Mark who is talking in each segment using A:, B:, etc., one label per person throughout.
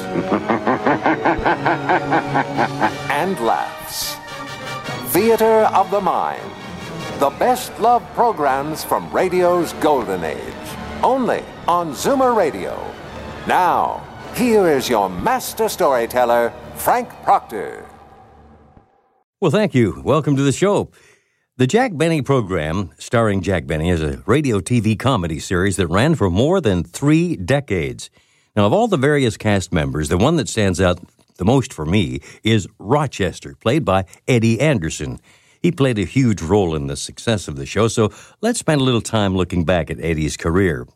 A: and laughs. Theater of the Mind. The best love programs from radio's golden age. Only on Zoomer Radio. Now, here is your master storyteller, Frank Proctor.
B: Well, thank you. Welcome to the show. The Jack Benny program, starring Jack Benny, is a radio TV comedy series that ran for more than three decades. Now, of all the various cast members, the one that stands out the most for me is Rochester, played by Eddie Anderson. He played a huge role in the success of the show, so let's spend a little time looking back at Eddie's career.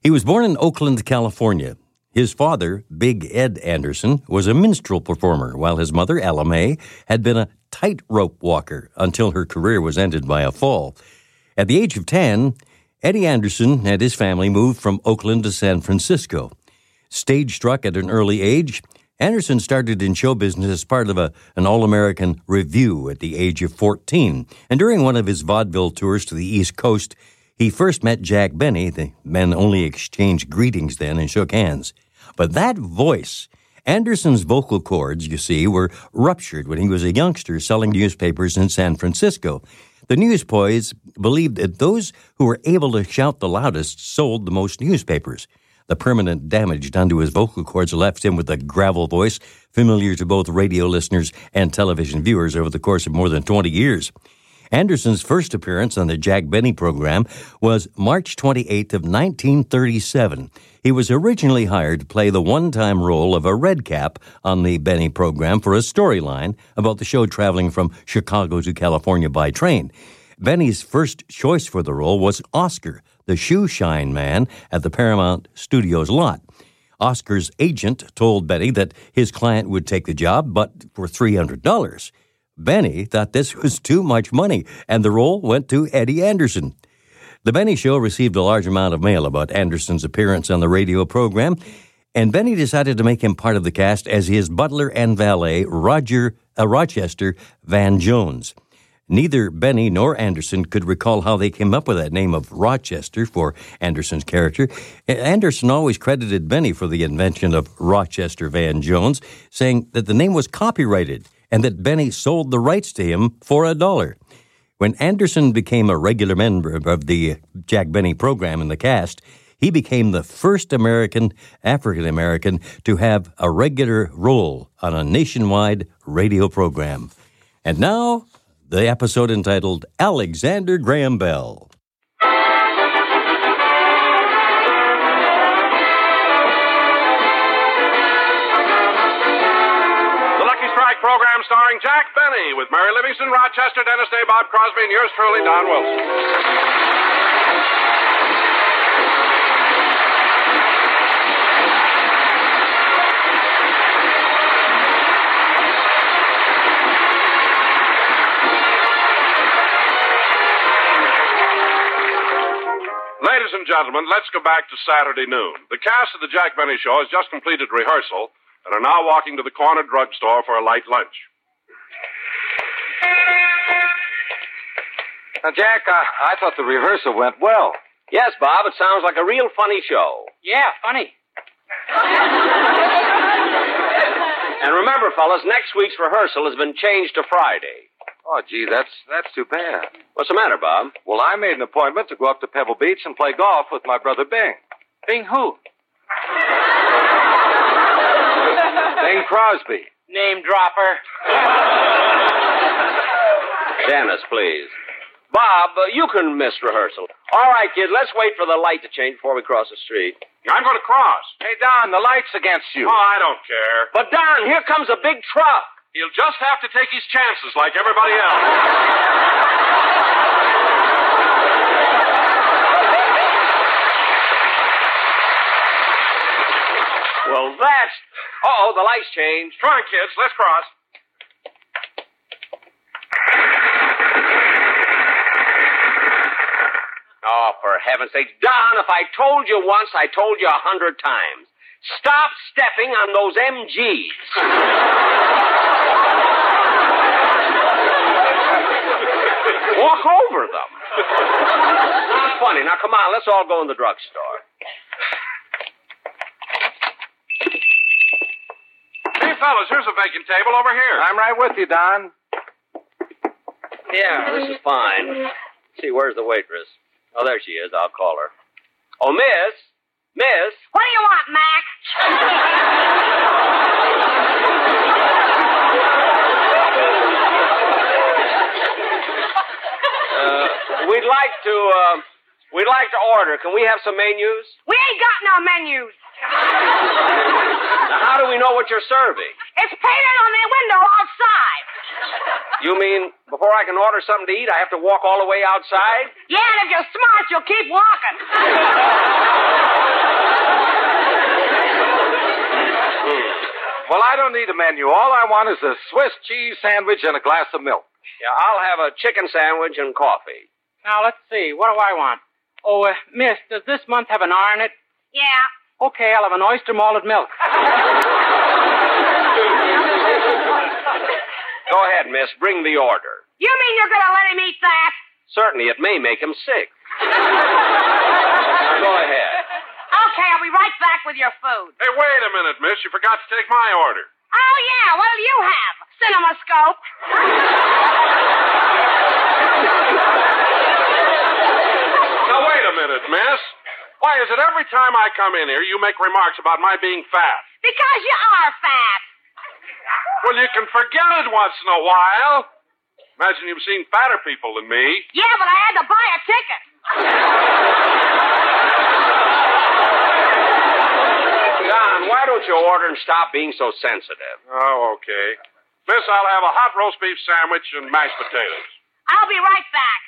B: He was born in Oakland, California. His father, Big Ed Anderson, was a minstrel performer, while his mother, Ella May, had been a tightrope walker until her career was ended by a fall. At the age of 10, Eddie Anderson and his family moved from Oakland to San Francisco. Stage struck at an early age, Anderson started in show business as part of a, an All American review at the age of 14. And during one of his vaudeville tours to the East Coast, he first met Jack Benny. The men only exchanged greetings then and shook hands. But that voice, Anderson's vocal cords, you see, were ruptured when he was a youngster selling newspapers in San Francisco. The newsboys believed that those who were able to shout the loudest sold the most newspapers. The permanent damage done to his vocal cords left him with a gravel voice familiar to both radio listeners and television viewers over the course of more than 20 years. Anderson's first appearance on the Jack Benny program was March 28th of 1937. He was originally hired to play the one-time role of a redcap on the Benny program for a storyline about the show traveling from Chicago to California by train. Benny's first choice for the role was Oscar, the shoe shine man at the Paramount Studios lot. Oscar's agent told Benny that his client would take the job, but for $300. Benny thought this was too much money, and the role went to Eddie Anderson. The Benny Show received a large amount of mail about Anderson's appearance on the radio program, and Benny decided to make him part of the cast as his butler and valet, Roger uh, Rochester Van Jones. Neither Benny nor Anderson could recall how they came up with that name of Rochester for Anderson's character. Anderson always credited Benny for the invention of Rochester Van Jones, saying that the name was copyrighted and that Benny sold the rights to him for a dollar. When Anderson became a regular member of the Jack Benny program in the cast, he became the first American, African American, to have a regular role on a nationwide radio program. And now, the episode entitled Alexander Graham Bell.
C: Starring Jack Benny with Mary Livingstone, Rochester, Dennis Day, Bob Crosby, and yours truly, Don Wilson. Ladies and gentlemen, let's go back to Saturday noon. The cast of the Jack Benny Show has just completed rehearsal and are now walking to the corner drugstore for a light lunch.
D: Now, Jack, uh, I thought the rehearsal went well.
E: Yes, Bob, it sounds like a real funny show.
F: Yeah, funny.
E: and remember, fellas, next week's rehearsal has been changed to Friday.
D: Oh, gee, that's that's too bad.
E: What's the matter, Bob?
D: Well, I made an appointment to go up to Pebble Beach and play golf with my brother Bing.
F: Bing who?
D: Bing Crosby.
F: Name dropper.
E: Dennis, please. Bob, uh, you can miss rehearsal. All right, kid, let's wait for the light to change before we cross the street.
C: I'm going to cross.
D: Hey, Don, the light's against you.
C: Oh, I don't care.
E: But, Don, here comes a big truck.
C: He'll just have to take his chances like everybody else.
E: Well, that's. Uh oh, the lights changed.
C: Come on, kids, let's cross.
E: Oh, for heaven's sake. Don, if I told you once, I told you a hundred times. Stop stepping on those MGs. Walk over them. Not funny. Now, come on, let's all go in the drugstore.
C: Hey, fellas, here's a vacant table over here.
D: I'm right with you, Don.
E: Yeah, this is fine. Let's see, where's the waitress? Oh, there she is. I'll call her. Oh, miss. Miss.
G: What do you want, Mac?
E: Uh, we'd like to, uh, we'd like to order. Can we have some menus?
G: We ain't got no menus.
E: Now, how do we know what you're serving?
G: It's painted on the window outside.
E: You mean before I can order something to eat, I have to walk all the way outside?
G: Yeah, and if you're smart, you'll keep walking.
D: Well, I don't need a menu. All I want is a Swiss cheese sandwich and a glass of milk.
E: Yeah, I'll have a chicken sandwich and coffee.
F: Now, let's see. What do I want? Oh, uh, miss, does this month have an R in it?
G: Yeah.
F: Okay, I'll have an oyster malted milk.
E: Go ahead, miss. Bring the order.
G: You mean you're gonna let him eat that?
E: Certainly, it may make him sick. Now, go ahead.
G: Okay, I'll be right back with your food.
C: Hey, wait a minute, miss. You forgot to take my order.
G: Oh, yeah, what'll you have? Cinemascope.
C: Now, wait a minute, miss. Why is it every time I come in here you make remarks about my being fat?
G: Because you are fat.
C: Well, you can forget it once in a while. Imagine you've seen fatter people than me.
G: Yeah, but I had to buy a ticket.
E: Don, why don't you order and stop being so sensitive?
C: Oh, okay. Miss, I'll have a hot roast beef sandwich and mashed potatoes.
G: I'll be right back.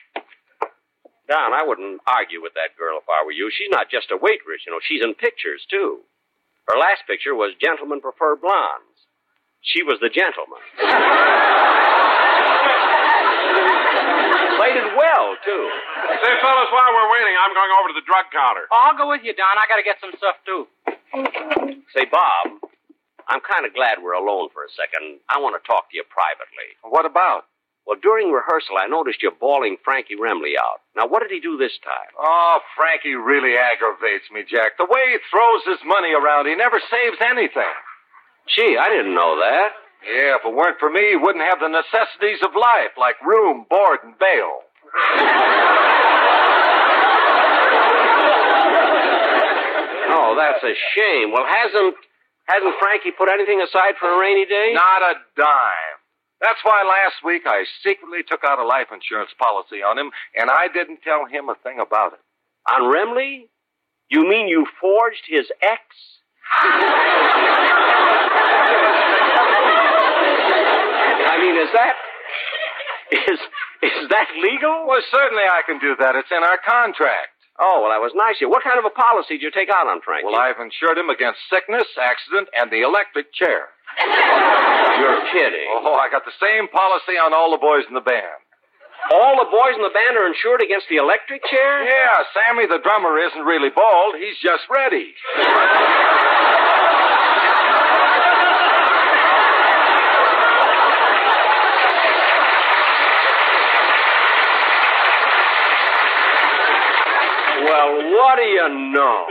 E: Don, I wouldn't argue with that girl if I were you. She's not just a waitress, you know. She's in pictures, too. Her last picture was Gentlemen Prefer Blondes. She was the gentleman. Played it well, too.
C: Say, fellas, while we're waiting, I'm going over to the drug counter.
F: Oh, I'll go with you, Don. I gotta get some stuff, too.
E: Say, Bob, I'm kind of glad we're alone for a second. I want to talk to you privately.
D: What about?
E: Well, during rehearsal, I noticed you bawling Frankie Remley out. Now, what did he do this time?
D: Oh, Frankie really aggravates me, Jack. The way he throws his money around, he never saves anything.
E: Gee, I didn't know that.
D: Yeah, if it weren't for me, he wouldn't have the necessities of life, like room, board, and bail.
E: Oh, that's a shame. Well, hasn't hasn't Frankie put anything aside for a rainy day?
D: Not a dime. That's why last week I secretly took out a life insurance policy on him, and I didn't tell him a thing about it.
E: On Remley? You mean you forged his ex? I mean, is that is is that legal?
D: Well, certainly I can do that. It's in our contract.
E: Oh, well, that was nice of you. What kind of a policy did you take out on Frankie?
D: Well, I've insured him against sickness, accident, and the electric chair.
E: You're kidding.
D: Oh, I got the same policy on all the boys in the band.
E: All the boys in the band are insured against the electric chair?
D: Yeah, Sammy the drummer isn't really bald. He's just ready.
E: Well, what do you know?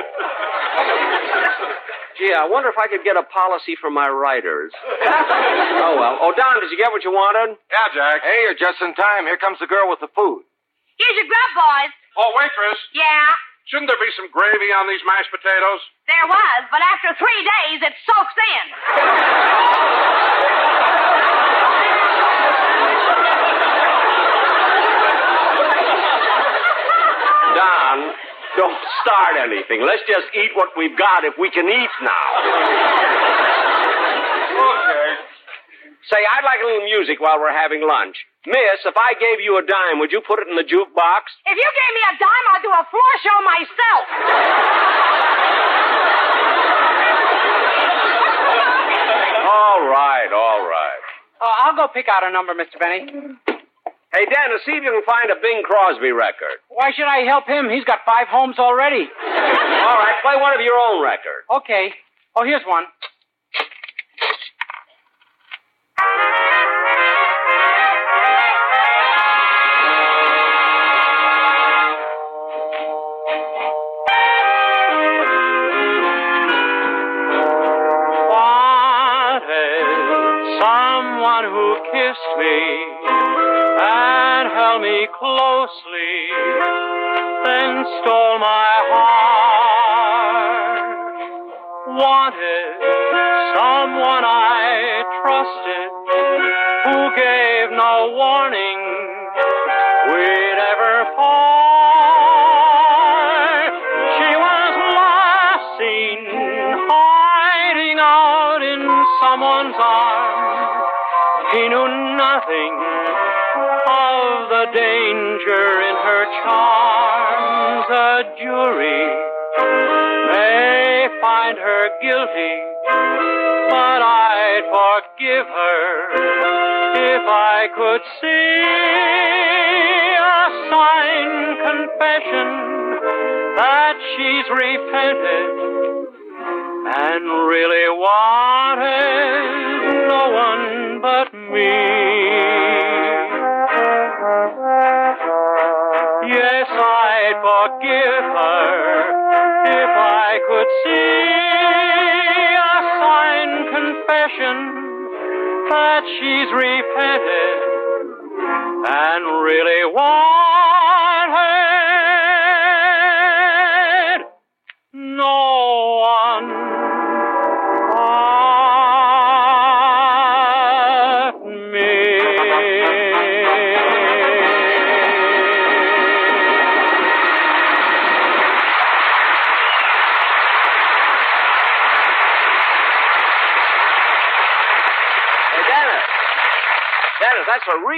E: Gee, I wonder if I could get a policy for my writers. oh, well. Oh, Don, did you get what you wanted?
C: Yeah, Jack.
D: Hey, you're just in time. Here comes the girl with the food.
G: Here's your grub, boys.
C: Oh, waitress,
G: Yeah,
C: shouldn't there be some gravy on these mashed potatoes?
G: there was, but after three days, it soaks in.
E: Don, don't start anything. Let's just eat what we've got if we can eat now.
C: Okay.
E: Say, I'd like a little music while we're having lunch. Miss, if I gave you a dime, would you put it in the jukebox?
G: If you gave me a dime, I'd do a floor show myself. all right, all right.
H: Uh, I'll go pick out a number, Mr. Benny.
E: Hey, Dennis, see if you can find a Bing Crosby record.
H: Why should I help him? He's got five homes already.
E: all right, play one of your own records.
H: Okay. Oh, here's one.
F: And held me closely, then stole my heart. Wanted someone I trusted danger in her charms. A jury may find her guilty, but I'd forgive her if I could see a signed confession that she's repented and really wanted no one but me. Forgive her. If I could see a signed confession that she's repented and really wanted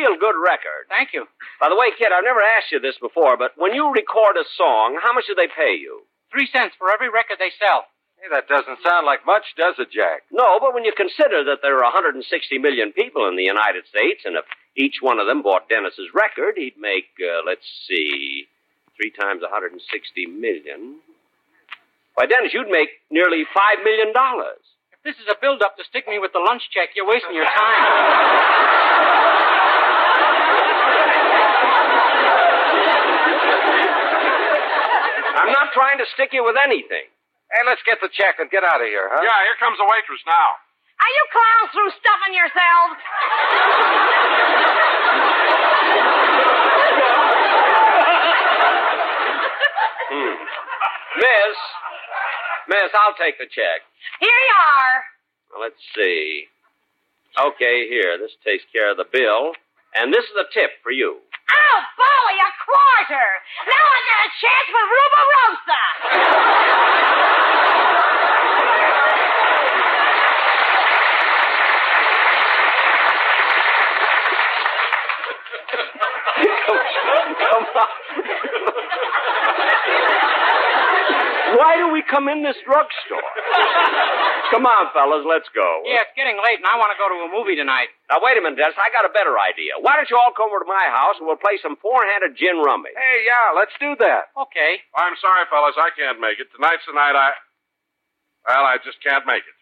E: real good record.
H: Thank you.
E: By the way, kid, I've never asked you this before, but when you record a song, how much do they pay you?
H: Three cents for every record they sell.
D: Hey, that doesn't sound like much, does it, Jack?
E: No, but when you consider that there are 160 million people in the United States, and if each one of them bought Dennis's record, he'd make, uh, let's see, three times 160 million. Why, Dennis, you'd make nearly $5 million.
H: If this is a build-up to stick me with the lunch check, you're wasting your time.
E: I'm not trying to stick you with anything.
D: Hey, let's get the check and get out of here, huh?
C: Yeah, here comes the waitress now.
G: Are you clowns through stuffing yourselves?
E: Hmm. Miss, Miss, I'll take the check.
G: Here you are.
E: Well, let's see. Okay, here. This takes care of the bill. And this is the tip for you.
G: Oh, Bowie, a quarter. Now I get a chance with Rubirosa.
E: Come on. Why do we come in this drugstore? Come on, fellas, let's go.
H: Yeah, it's getting late, and I want to go to a movie tonight.
E: Now, wait a minute, Dennis. I got a better idea. Why don't you all come over to my house and we'll play some four-handed gin rummy?
D: Hey, yeah, let's do that.
H: Okay.
C: I'm sorry, fellas, I can't make it. Tonight's the night I. Well, I just can't make it.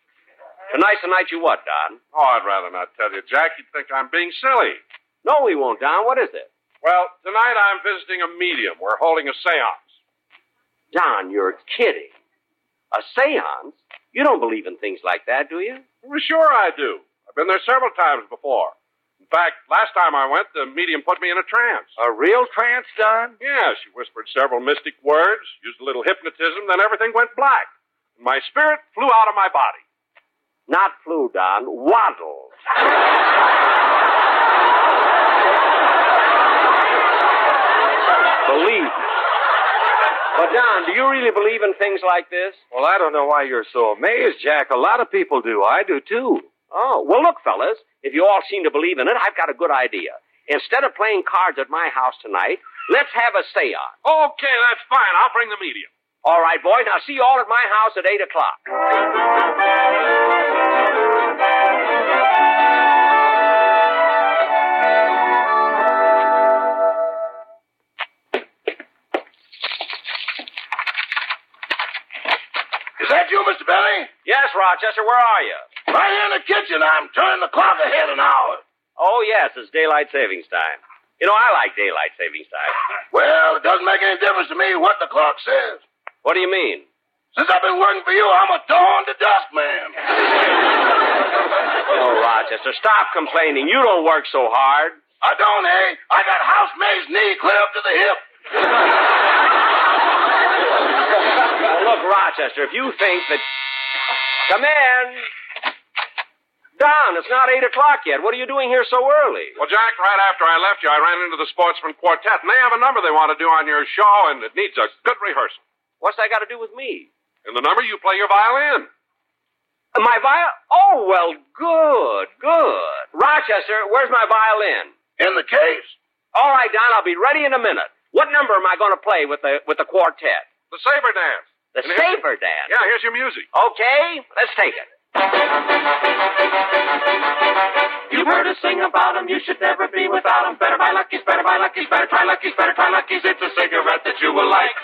E: Tonight's the night you what, Don?
C: Oh, I'd rather not tell you, Jack. You'd think I'm being silly.
E: No, we won't, Don. What is it?
C: Well, tonight I'm visiting a medium. We're holding a seance.
E: Don, you're kidding. A seance? You don't believe in things like that, do you?
C: Well, sure I do. I've been there several times before. In fact, last time I went, the medium put me in a trance.
D: A real trance, Don?
C: Yeah, she whispered several mystic words, used a little hypnotism, then everything went black. And my spirit flew out of my body.
E: Not flew, Don. Waddled. believe me. But, Don, do you really believe in things like this?
D: Well, I don't know why you're so amazed, Jack. A lot of people do. I do, too.
E: Oh, well, look, fellas, if you all seem to believe in it, I've got a good idea. Instead of playing cards at my house tonight, let's have a seance.
C: Okay, that's fine. I'll bring the medium.
E: All right, boys, now see you all at my house at 8 o'clock. Rochester. Where are you?
I: Right here in the kitchen. I'm turning the clock ahead an hour.
E: Oh, yes, it's daylight savings time. You know, I like daylight savings time.
I: Well, it doesn't make any difference to me what the clock says.
E: What do you mean?
I: Since I've been working for you, I'm a dawn to dusk man.
E: Oh, Rochester, stop complaining. You don't work so hard.
I: I don't, eh? I got housemaid's knee clear up to the hip.
E: Look, Rochester, if you think that. Come in. Don, it's not 8 o'clock yet. What are you doing here so early?
C: Well, Jack, right after I left you, I ran into the Sportsmen Quartet, and they have a number they want to do on your show, and it needs a good rehearsal.
E: What's that got to do with me?
C: In the number, you play your violin.
E: My viol. Oh, well, good, good. Rochester, where's my violin?
I: In the case.
E: All right, Don, I'll be ready in a minute. What number am I going to play with the with the quartet?
C: The Saber Dance.
E: The
C: And here's-
E: Saber Dance.
C: Yeah, here's your music.
E: Okay, let's take it.
J: You've heard us sing about 'em, you should never be without 'em. Better buy Lucky's, better buy Lucky's, better try Lucky's, better try Lucky's. It's a cigarette that you will like.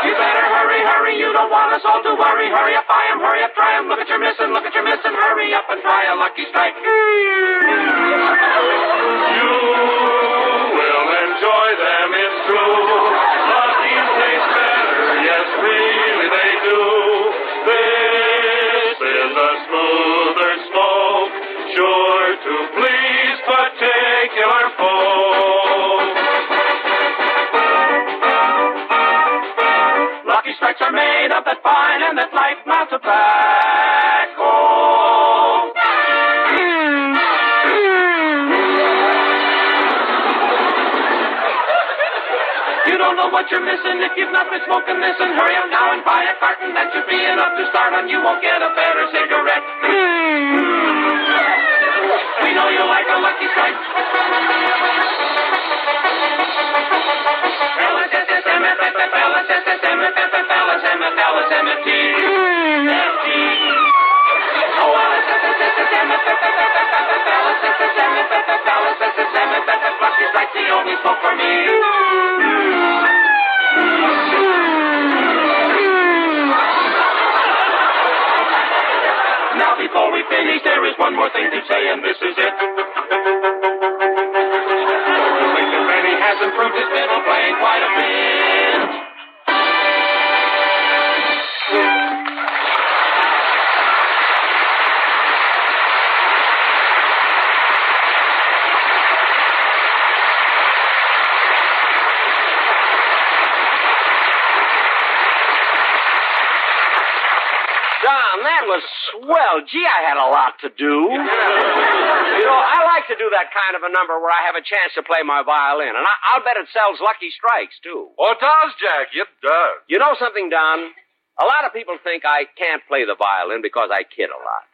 J: You better hurry, hurry, you don't want us all to worry. Hurry up, buy 'em, hurry up, try 'em. Look at your missing, look at your missing. Hurry up and try a Lucky Strike. You will enjoy them, it's true. Lucky's taste better, yes, really they do. This is a smoother smoke, sure to please particular folks. Lucky strikes are made of that fine and that light mouth what you're missing if you've not been smoking this. And hurry up now and buy a carton. That should be enough to start on. You won't get a better cigarette. We know you like a lucky strike. Strike's the only smoke for me. More thing to say, and this is it. Lincoln Benny has improved his fiddle playing quite a
E: Gee, I had a lot to do. You know, I like to do that kind of a number where I have a chance to play my violin, and I, I'll bet it sells lucky strikes, too.
C: Oh, it does, Jack. It does.
E: You know something, Don? A lot of people think I can't play the violin because I kid a lot.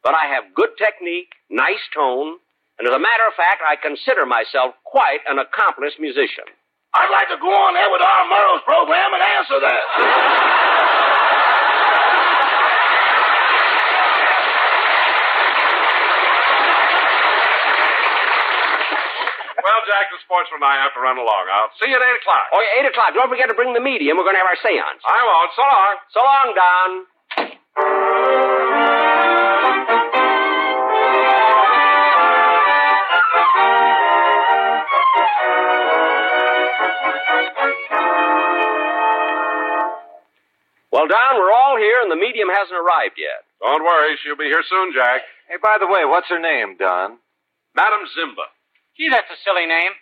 E: But I have good technique, nice tone, and as a matter of fact, I consider myself quite an accomplished musician.
I: I'd like to go on there with our Murrow's program and answer that.
C: Well, Jack, the sportsman and I have to run along. I'll see you at 8 o'clock.
E: Oh, yeah, 8 o'clock. Don't forget to bring the medium. We're going to have our seance.
C: I won't. So long.
E: So long, Don. Well, Don, we're all here, and the medium hasn't arrived yet.
C: Don't worry. She'll be here soon, Jack.
D: Hey, by the way, what's her name, Don?
C: Madam Zimba.
F: Gee, that's a silly name.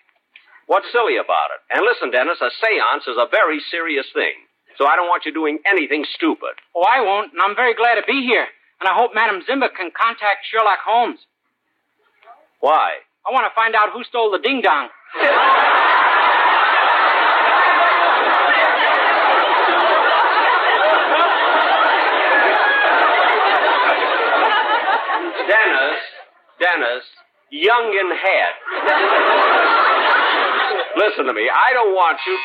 E: What's silly about it? And listen, Dennis, a seance is a very serious thing. So I don't want you doing anything stupid.
F: Oh, I won't, and I'm very glad to be here. And I hope Madam Zimba can contact Sherlock Holmes.
E: Why?
F: I want to find out who stole the ding dong.
E: young in head. Listen to me. I don't want you.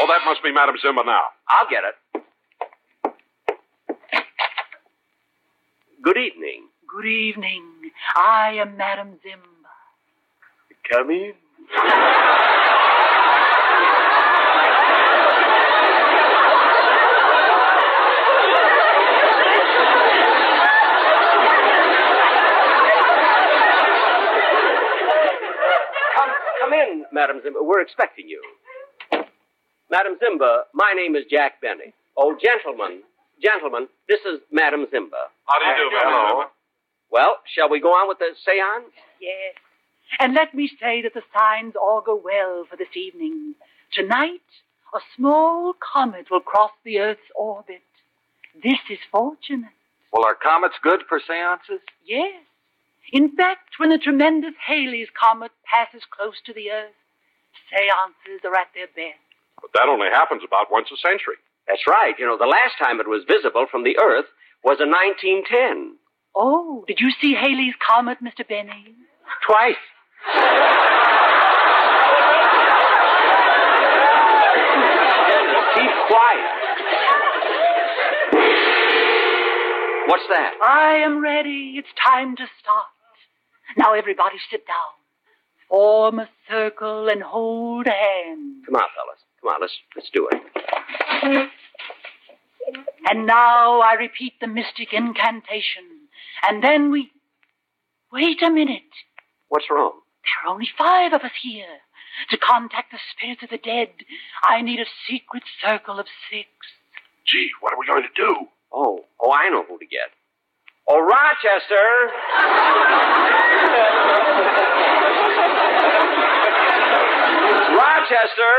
C: Oh, that must be Madam Zimba now.
E: I'll get it. Good evening.
K: Good evening. I am Madam Zimba.
E: Come in. Madam Zimba. We're expecting you. Madam Zimba, my name is Jack Benny. Oh, gentlemen, gentlemen, this is Madam Zimba.
C: How do you do, Madam Zimba?
E: Well, shall we go on with the seance?
K: Yes. And let me say that the signs all go well for this evening. Tonight, a small comet will cross the Earth's orbit. This is fortunate.
D: Well, are comets good for seances?
K: Yes. In fact, when the tremendous Halley's Comet passes close to the Earth, seances are at their best.
C: But that only happens about once a century.
E: That's right. You know, the last time it was visible from the Earth was in 1910.
K: Oh, did you see Halley's Comet, Mr. Benny?
E: Twice. Keep quiet. What's that?
K: I am ready. It's time to start. Now, everybody sit down. Form a circle and hold hands.
E: Come on, fellas. Come on, let's let's do it.
K: And now I repeat the mystic incantation. And then we. Wait a minute.
E: What's wrong?
K: There are only five of us here. To contact the spirits of the dead, I need a secret circle of six.
I: Gee, what are we going to do?
E: Oh, oh, I know who to get. Oh, Rochester. Rochester.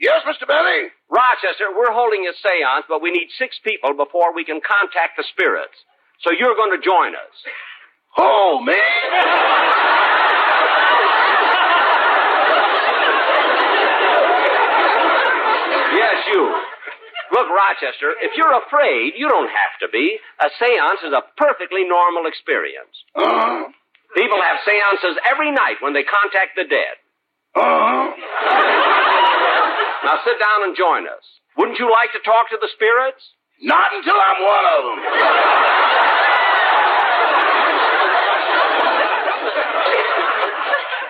I: Yes, Mr. Benny?
E: Rochester, we're holding a seance, but we need six people before we can contact the spirits. So you're going to join us.
I: Oh, man.
E: Yes, you. Look, Rochester, if you're afraid, you don't have to be. A seance is a perfectly normal experience.
I: Uh-huh.
E: People have seances every night when they contact the dead.
I: Uh-huh.
E: Now sit down and join us. Wouldn't you like to talk to the spirits?
I: Not until I'm one of them.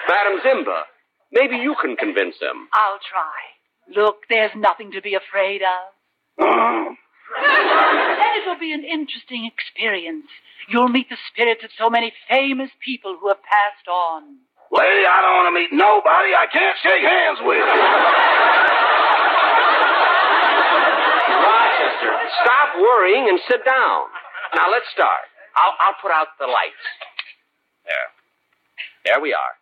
E: Madam Zimba, maybe you can convince them.
K: I'll try. Look, there's nothing to be afraid of. And it will be an interesting experience. You'll meet the spirits of so many famous people who have passed on.
I: Lady, I don't want to meet nobody I can't shake hands with.
E: Rochester, stop worrying and sit down. Now let's start. I'll, I'll put out the lights. There. There we are.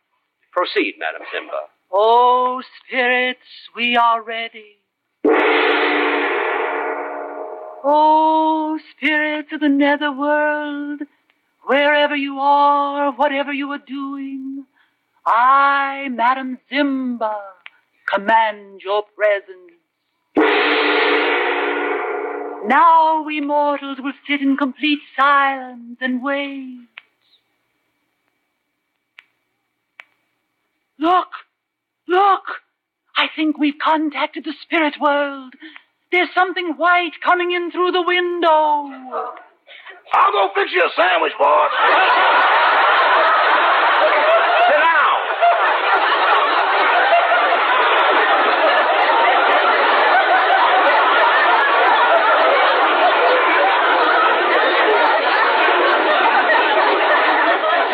E: Proceed, Madam Zimba.
K: Oh, spirits, we are ready. Oh, spirits of the netherworld, wherever you are, whatever you are doing, I, Madam Zimba, command your presence. Now we mortals will sit in complete silence and wait. Look! Look! I think we've contacted the spirit world. There's something white coming in through the window.
I: I'll go fix you a sandwich, boss.
E: Sit down.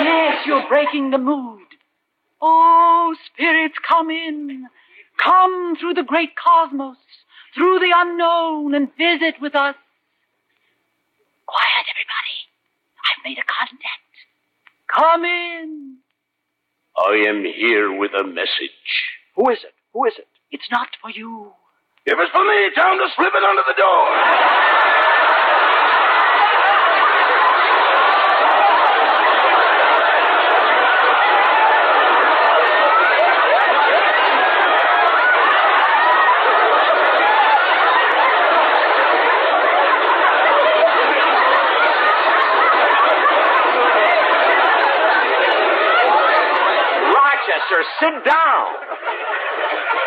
K: Yes, you're breaking the mood. Oh, spirits, come in. Come through the great cosmos, through the unknown, and visit with us. Quiet, everybody. I've made a contact. Come in.
L: I am here with a message.
E: Who is it? Who is it?
K: It's not for you.
I: If it's for me, tell him to slip it under the door.
E: Sit down.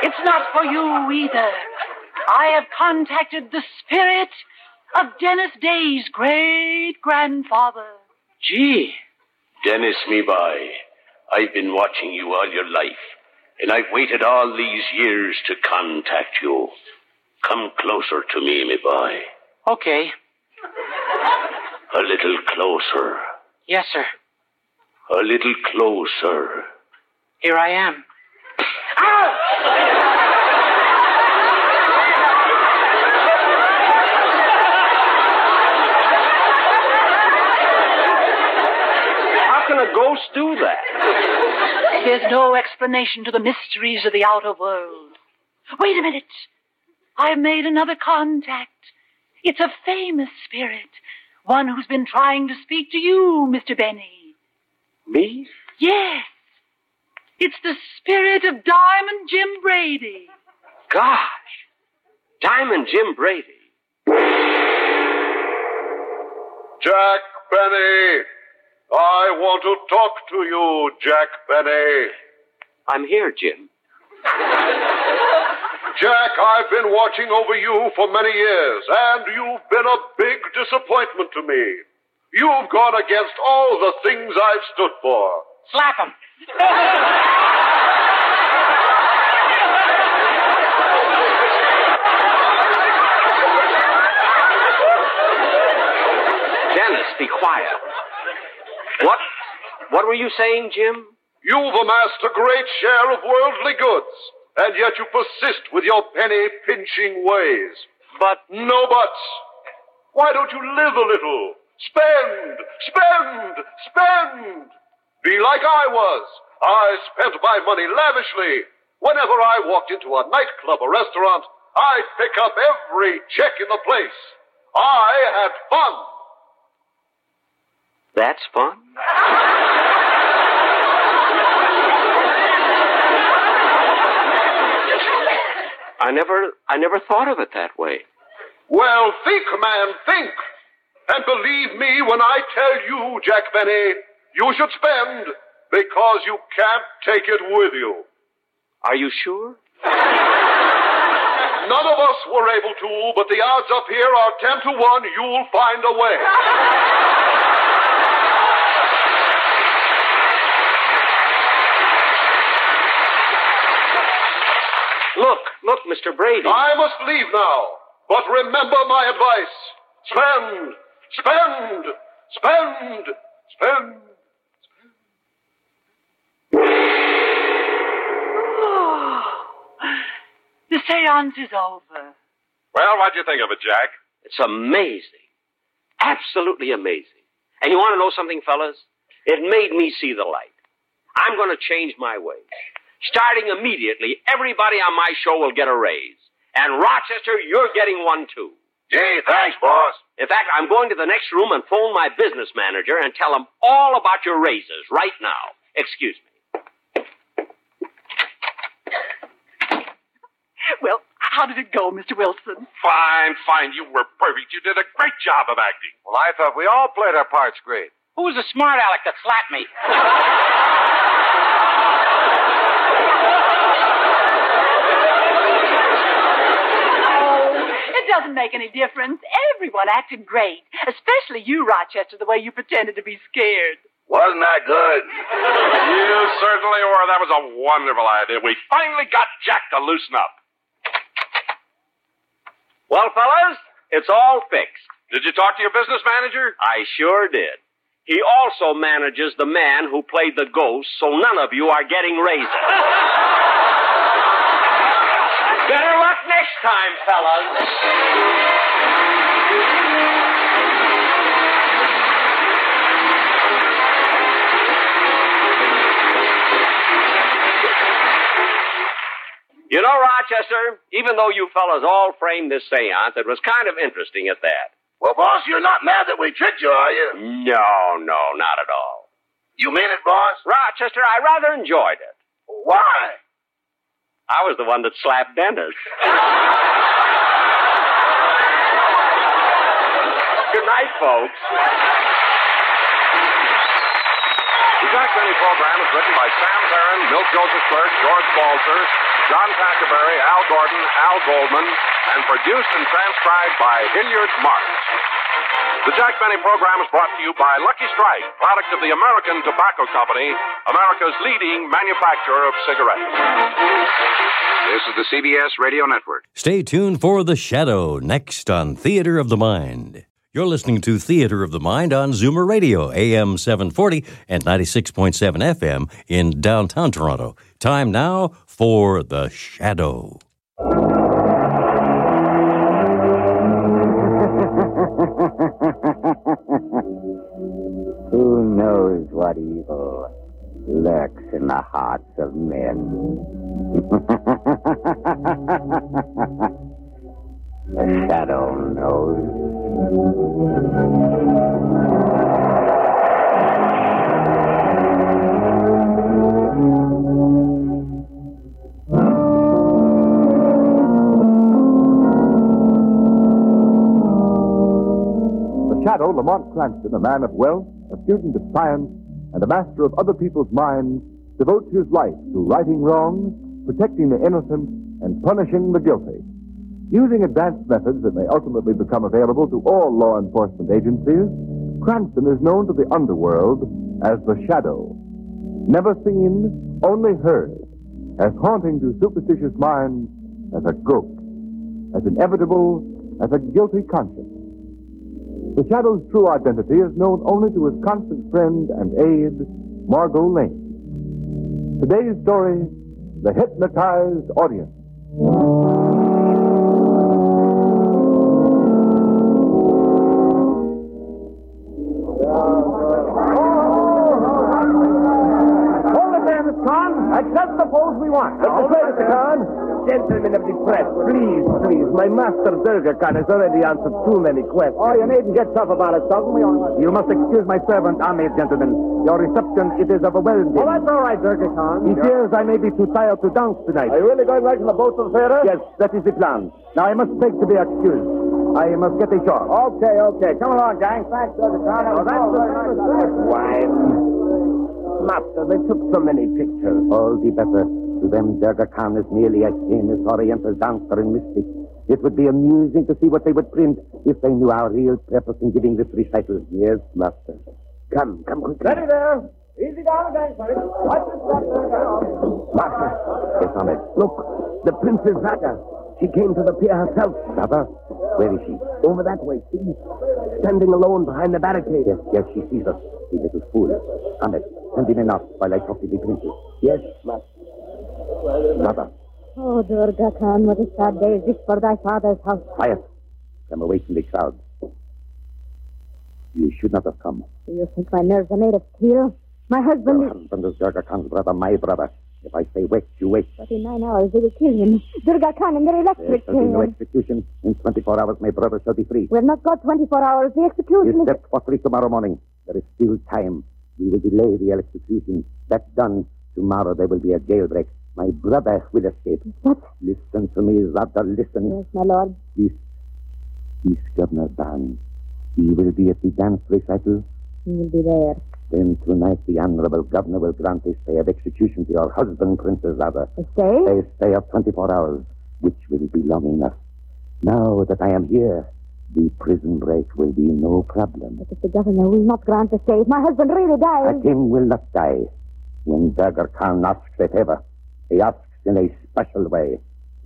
K: It's not for you either. I have contacted the spirit of Dennis Day's great grandfather.
L: Gee, Dennis me by. I've been watching you all your life, and I've waited all these years to contact you. Come closer to me, me boy.
F: Okay.
L: A little closer.
F: Yes, sir.
L: A little closer.
F: Here I am.
E: How can a ghost do that?
K: There's no explanation to the mysteries of the outer world. Wait a minute. I've made another contact. It's a famous spirit. One who's been trying to speak to you, Mr. Benny.
E: Me?
K: Yes. It's the spirit of Diamond Jim Brady.
E: Gosh. Diamond Jim Brady.
M: Jack Benny, I want to talk to you, Jack Benny.
E: I'm here, Jim.
M: Jack, I've been watching over you for many years, and you've been a big disappointment to me. You've gone against all the things I've stood for.
F: Slap him.
E: Dennis, be quiet. What? What were you saying, Jim?
M: You've amassed a great share of worldly goods, and yet you persist with your penny pinching ways.
E: But
M: no buts. Why don't you live a little? Spend, spend, spend. Be like I was. I spent my money lavishly. Whenever I walked into a nightclub or restaurant, I'd pick up every check in the place. I had fun.
E: That's fun? I never I never thought of it that way.
M: Well, think, man, think. And believe me when I tell you, Jack Benny, you should spend because you can't take it with you.
E: Are you sure?
M: None of us were able to, but the odds up here are 10 to 1 you'll find a way.
E: Look, look, Mr. Brady.
M: I must leave now, but remember my advice. Spend, spend, spend, spend.
K: Seance is over.
M: Well, what'd you think of it, Jack?
E: It's amazing. Absolutely amazing. And you want to know something, fellas? It made me see the light. I'm going to change my ways. Starting immediately, everybody on my show will get a raise. And Rochester, you're getting one too.
I: Gee, thanks, boss.
E: In fact, I'm going to the next room and phone my business manager and tell him all about your raises right now. Excuse me.
K: Well, how did it go, Mr. Wilson?
M: Fine, fine. You were perfect. You did a great job of acting.
D: Well, I thought we all played our parts great.
F: Who was the smart aleck that slapped me?
K: Oh, it doesn't make any difference. Everyone acted great, especially you, Rochester, the way you pretended to be scared.
I: Wasn't that good?
M: You certainly were. That was a wonderful idea. We finally got Jack to loosen up.
E: Well, fellas, it's all fixed.
M: Did you talk to your business manager?
E: I sure did. He also manages the man who played the ghost, so none of you are getting raises. Better luck next time, fellas. You know, Rochester, even though you fellas all framed this seance, it was kind of interesting at that.
I: Well, boss, you're not mad that we tricked you, are you?
E: No, no, not at all.
I: You mean it, boss?
E: Rochester, I rather enjoyed it.
I: Why?
E: I was the one that slapped Dennis. Good night, folks.
M: The Jack Benny program is written by Sam Theron, Milt Josefsberg, George Balzer, John Tackaberry, Al Gordon, Al Goldman, and produced and transcribed by Hilliard Marks. The Jack Benny program is brought to you by Lucky Strike, product of the American Tobacco Company, America's leading manufacturer of cigarettes.
C: This is the CBS Radio Network.
B: Stay tuned for The Shadow next on Theater of the Mind. You're listening to Theater of the Mind on Zoomer Radio, AM 740 and 96.7 FM in downtown Toronto. Time now for The Shadow.
N: Who knows what evil lurks in the hearts of men? the shadow knows.
O: Shadow, Lamont Cranston, a man of wealth, a student of science, and a master of other people's minds, devotes his life to righting wrongs, protecting the innocent, and punishing the guilty. Using advanced methods that may ultimately become available to all law enforcement agencies, Cranston is known to the underworld as the Shadow. Never seen, only heard, as haunting to superstitious minds as a ghost, as inevitable as a guilty conscience. The Shadow's true identity is known only to his constant friend and aide, Margot Lane. Today's story The Hypnotized Audience.
P: Hold it there, Miss Khan. Accept the pose we want. Let me say, Mr. Khan. Gentlemen of the press, please, please. My master Durga Khan has already answered too many questions. Oh, you needn't get tough about it, Sultan. We all You must excuse my servant, Ahmed, gentlemen. Your reception, it is overwhelming. Oh, that's all right, Durga Khan. He fears I may be too tired to dance tonight. Are you really going back to the boat to the theater? Yes, that is the plan. Now, I must beg to be excused. I must get ashore. Okay, okay. Come along, gang. Thanks, Durga Khan. Oh, that's Why? Master, they took so many pictures.
N: All the better. To them, Durga Khan is merely a famous Oriental dancer and mystic. It would be amusing to see what they would print if they knew our real purpose in giving this recital. Yes, Master. Come, come quickly.
P: Ready there. Easy down again, buddy. Watch this.
N: Master. Yes, Ahmed. Look, the Princess Zada. She came to the pier herself. Zada? Where is she? Over that way, see? Standing alone behind the barricade. Yes, yes, she sees us. The little fool. Ahmed, send him enough while I talk to the princess. Yes, Master. Zada,
Q: Oh, Durga Khan, what a sad day is this for thy father's house.
N: quiet. Come away from the crowd. You should not have come.
Q: Do you think my nerves are made of steel? My husband
N: Your
Q: is...
N: husband is Durga Khan's brother, my brother. If I say wait, you wait.
Q: But in nine hours they will kill him. Durga Khan and their
N: There
Q: electric
N: shall be no execution. In 24 hours, my brother shall be free.
Q: We have not got 24 hours. The execution
N: is
Q: is...
N: set for three tomorrow morning. There is still time. We will delay the execution. That done, tomorrow there will be a jailbreak. My brother will escape.
Q: What?
N: Listen to me, Zada, listen.
Q: Yes, my lord.
N: This, this Governor Dan, he will be at the dance recital.
Q: He will be there.
N: Then tonight the Honorable Governor will grant a stay of execution to your husband, Princess Zada.
Q: A stay?
N: A stay of 24 hours, which will be long enough. Now that I am here, the prison break will be no problem.
Q: But if the governor will not grant the stay, if my husband really
N: A
Q: dies...
N: king will not die. When Durga Khan asks a favor, he asks in a special way.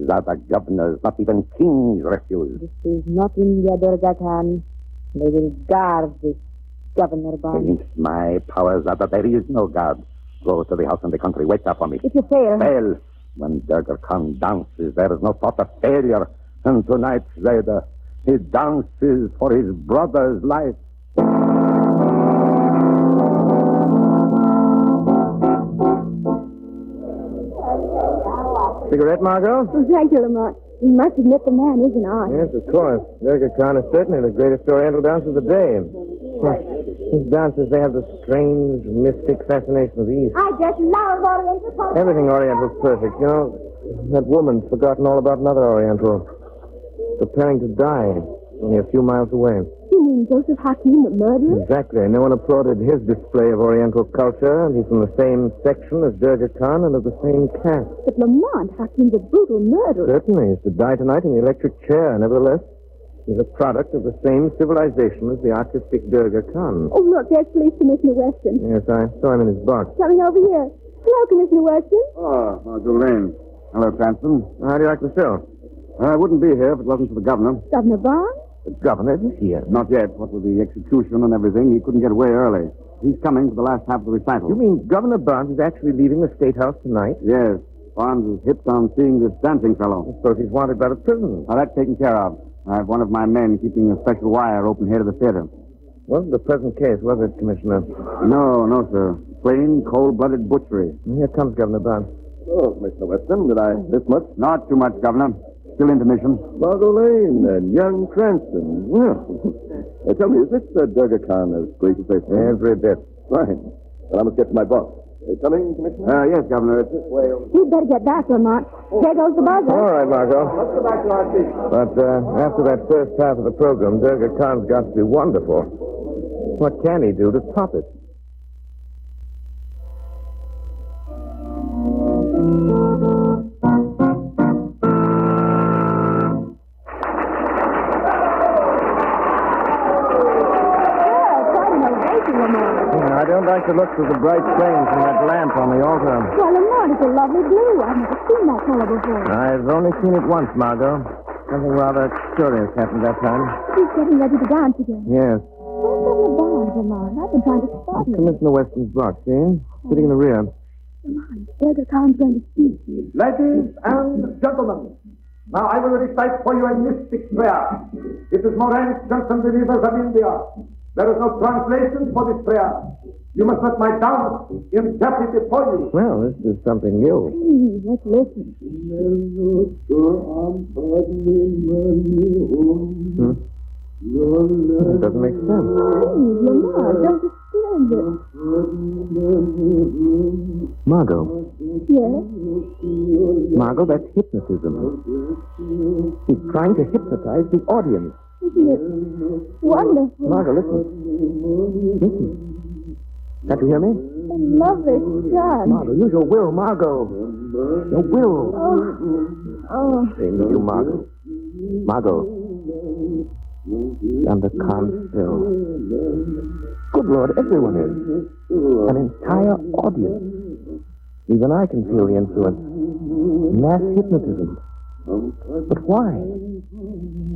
N: Zada governors, not even kings, refuse.
Q: This is not India, Durga Khan. They will guard this governor bomb.
N: Against my powers, Zada, there is no God. Go to the house in the country. Wait there for me.
Q: If you fail...
N: Fail. When Durga Khan dances, there is no thought of failure. And tonight, Zada, he dances for his brother's life.
P: Cigarette, Margot?
Q: Oh, thank you, Lamont. You must admit the man is an art.
P: Yes, of course. Durga Khan is certainly the greatest Oriental dancer of the day. His dances, they have the strange, mystic fascination of the East.
Q: I just love Oriental culture.
P: Everything Oriental's perfect. You know, that woman's forgotten all about another Oriental. Preparing to die, only a few miles away.
Q: You mean Joseph Hakim, the murderer?
P: Exactly. No one applauded his display of Oriental culture, and he's from the same section as Durga Khan and of the same caste.
Q: But Lamont, Hakim's a brutal murderer.
P: Certainly, he's to die tonight in the electric chair. Nevertheless, he's a product of the same civilization as the artistic Durga Khan.
Q: Oh, look, there's Police Commissioner Weston.
P: Yes, I saw him in his box.
Q: Coming over here. Hello, Commissioner Weston.
R: Ah, uh, oh, Margot Lane. Hello, Cranston.
P: How do you like the show?
R: I wouldn't be here if it wasn't for the governor.
Q: Governor Barnes?
P: The governor isn't here.
R: Not yet. What with the execution and everything, he couldn't get away early. He's coming for the last half of the recital.
P: You mean Governor Barnes is actually leaving the State House tonight?
R: Yes. Barnes is hipped on seeing this dancing fellow.
P: I suppose he's wanted by the prison.
R: Now, that's taken care of. I have one of my men keeping a special wire open here to the theater.
P: Wasn't the present case, was it, Commissioner?
R: No, no, sir. Plain, cold-blooded butchery.
P: Here comes Governor Barnes.
R: Oh, Mr. Weston, did I miss much? Not too much, Governor. Still intermission.
S: Margot Lane and young Cranston. Well, uh, tell me, is this uh, Durga Khan as great a place?
P: Every bit.
S: Fine. Well, I must get to my boss. Uh, coming, Commissioner?
R: Uh, yes, Governor. It's this way.
Q: You'd better get back, Lamont. There goes the buzzer.
P: All right, Margot.
R: Let's go back to our seats.
P: But uh, after that first half of the program, Durga Khan's got to be wonderful. What can he do to top it? Like to look through the bright flames from that lamp on the altar.
Q: Well, Lamont, it's a lovely blue. I've never seen that color before.
P: I've only seen it once, Margot. Something rather curious happened that time.
Q: He's getting ready to dance again.
P: Yes.
Q: Where's Governor Barnes, Lamont? I've been trying to spot him.
P: Commissioner Weston's box, see? Sitting in the rear.
Q: Lamont, Durga Khan's going to speak.
T: Ladies and gentlemen, now I will recite for you a mystic prayer. It is more ancient than the rivers of India. There is no translation for this prayer. You must let my dance interpret it for you.
P: Well, this is something new.
Q: Please, let's listen.
P: Hmm? It doesn't make sense.
Q: Please, Lamont, don't disturb it.
P: Margot.
Q: Yes?
P: Margot, that's hypnotism. He's trying to hypnotize the audience.
Q: Isn't it wonderful?
P: Margot, listen. Listen. Can't you hear me?
Q: A lovely sun.
P: Margot, use your will, Margot. Your will.
Q: Oh, oh.
P: Same to you, Margot. Margot. And the Khanville. Good Lord, everyone is. An entire audience. Even I can feel the influence. Mass hypnotism. But why?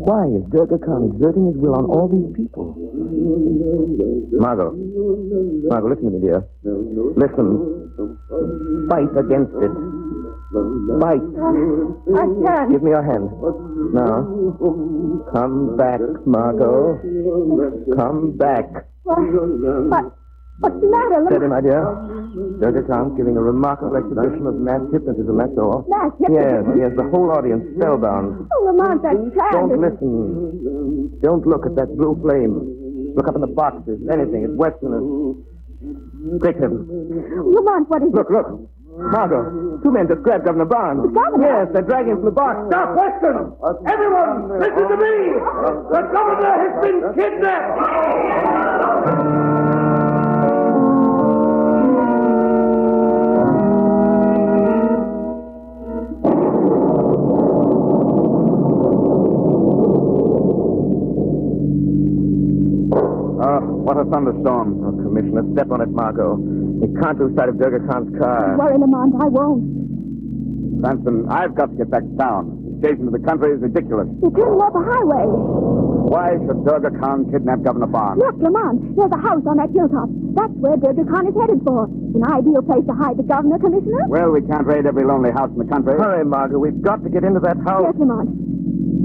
P: Why is Durga Khan exerting his will on all these people? Margot. Margot, listen to me, dear. Listen. Fight against it. Fight.
Q: I can't.
P: Give me your hand. Now. Come back, Margot. Come back.
Q: What? What? What's the matter,
P: Steady,
Q: Lamont?
P: my dear. Durga Khan's giving a remarkable exhibition of mass hypnotism, that's all.
Q: Mass
P: Yes,
Q: hypnotism?
P: yes, the whole audience spellbound.
Q: Oh, Lamont, that's
P: Don't listen. Don't look at that blue flame. Look up in the boxes, anything. It's Westerners. Quick, heaven.
Q: Lamont, what is
P: Look, look. Margot, two men just grabbed Governor Barnes.
Q: Governor?
P: Yes, they're dragging him from the box.
T: Stop, Weston! Everyone, listen to me! The governor has been kidnapped!
R: What a thunderstorm.
P: Oh, Commissioner, step on it, Margot. We can't lose sight of Durga Khan's car.
Q: Don't Worry, Lamont, I won't.
R: Cranston, I've got to get back to town. The escape into the country is ridiculous.
Q: You're turning off the highway.
R: Why should Durga Khan kidnap Governor Barnes?
Q: Look, Lamont, there's a house on that hilltop. That's where Durga Khan is headed for. An ideal place to hide the governor, Commissioner.
R: Well, we can't raid every lonely house in the country.
P: Hurry, Margot. We've got to get into that house.
Q: Yes, Lamont.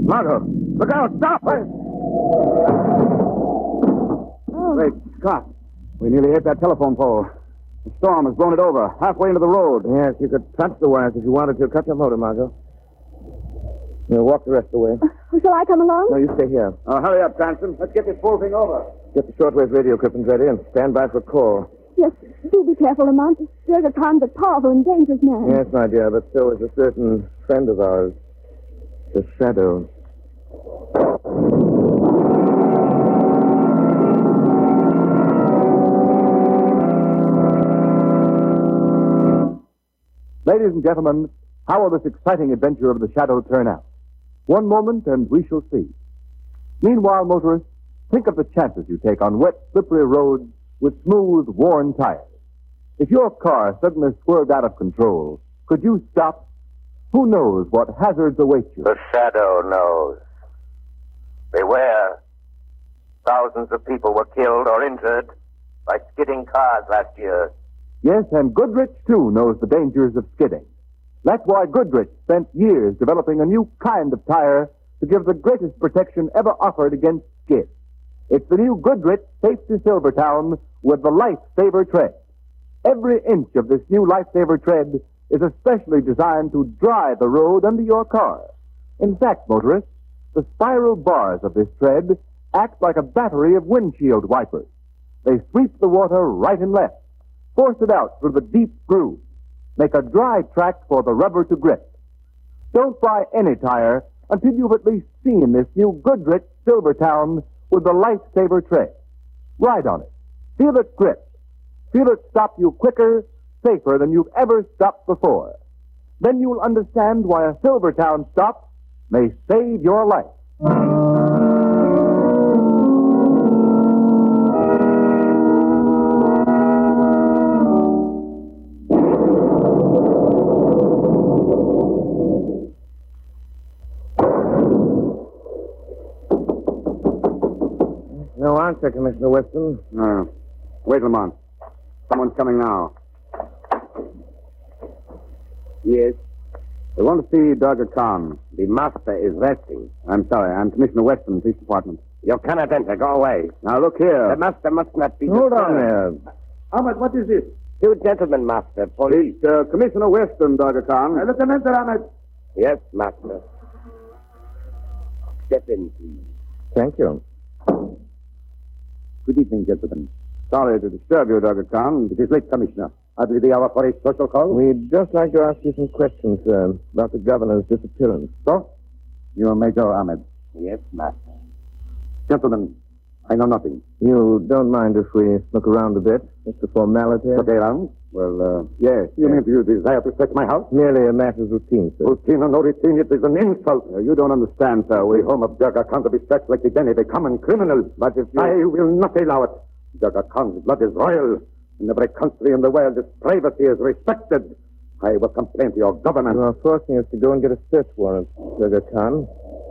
P: Margot, look out. Stop.
Q: Oh. Oh.
R: Great Scott. We nearly hit that telephone pole. The storm has blown it over, halfway into the road.
P: Yes, you could touch the wires if you wanted to. Cut your motor, Margot. Now, walk the rest of the way.
Q: Oh, Shall I come along?
P: No, you stay here.
R: Oh, hurry up, Cranston. Let's get this whole thing over.
P: Get the shortwave radio equipment ready and stand by for a call.
Q: Yes, do be careful, Lamont. Durga Khan's a powerful and dangerous man.
P: Yes, my dear, but so is a certain friend of ours, the Shadow.
O: Ladies and gentlemen, how will this exciting adventure of the Shadow turn out? One moment and we shall see. Meanwhile, motorists, think of the chances you take on wet, slippery roads with smooth, worn tires. If your car suddenly swerved out of control, could you stop? Who knows what hazards await you?
U: The shadow knows. Beware.
P: thousands of people were killed or injured by skidding cars last year.
O: Yes, and Goodrich, too, knows the dangers of skidding. That's why Goodrich spent years developing a new kind of tire to give the greatest protection ever offered against skid. It's the new Goodrich Safety Silvertown with the Lifesaver tread. Every inch of this new Lifesaver tread is especially designed to dry the road under your car. In fact, motorists, the spiral bars of this tread act like a battery of windshield wipers. They sweep the water right and left, force it out through the deep groove. make a dry track for the rubber to grip. Don't buy any tire until you've at least seen this new Goodrich Silvertown with the Lifesaver tread. Ride on it. Feel it grip. Feel it stop you quicker, safer than you've ever stopped before. Then you'll understand why a Silvertown stop may save your life.
P: Answer, Commissioner Weston.
N: No. Wait, Lamont. Someone's coming now. Yes? We want to see Durga Khan.
P: The master is resting.
N: I'm sorry. I'm Commissioner Weston, Police Department.
P: You cannot enter. Go away.
N: Now, look here.
P: The master must not be
N: Hold on there. Ahmed, what is this?
P: Two gentlemen, master. Police.
N: It's uh, Commissioner Weston, Durga Khan.
P: Lieutenant Ahmed. Yes, master. Step in, please.
N: Thank you. Good evening, gentlemen. Sorry to disturb you, Durga Khan. It is late, Commissioner. I believe the hour for a social call.
P: We'd just like to ask you some questions, sir, about the governor's disappearance.
N: So? You are Major Ahmed.
P: Yes, master.
N: Gentlemen, I know nothing.
P: You don't mind if we look around a bit? Just a formality?
N: Look around? Well, uh, yes. You mean you desire to search my house?
P: Merely a matter of routine, sir.
N: Routine or no routine, it is an insult. you don't understand, sir. We home of Durga Khan to be searched like the Denny, the common criminal. But if you... I will not allow it. Durga Khan's blood is royal. In every country in the world, its privacy is respected. I will complain to your government.
P: You are forcing us to go and get a search warrant, Durga Khan.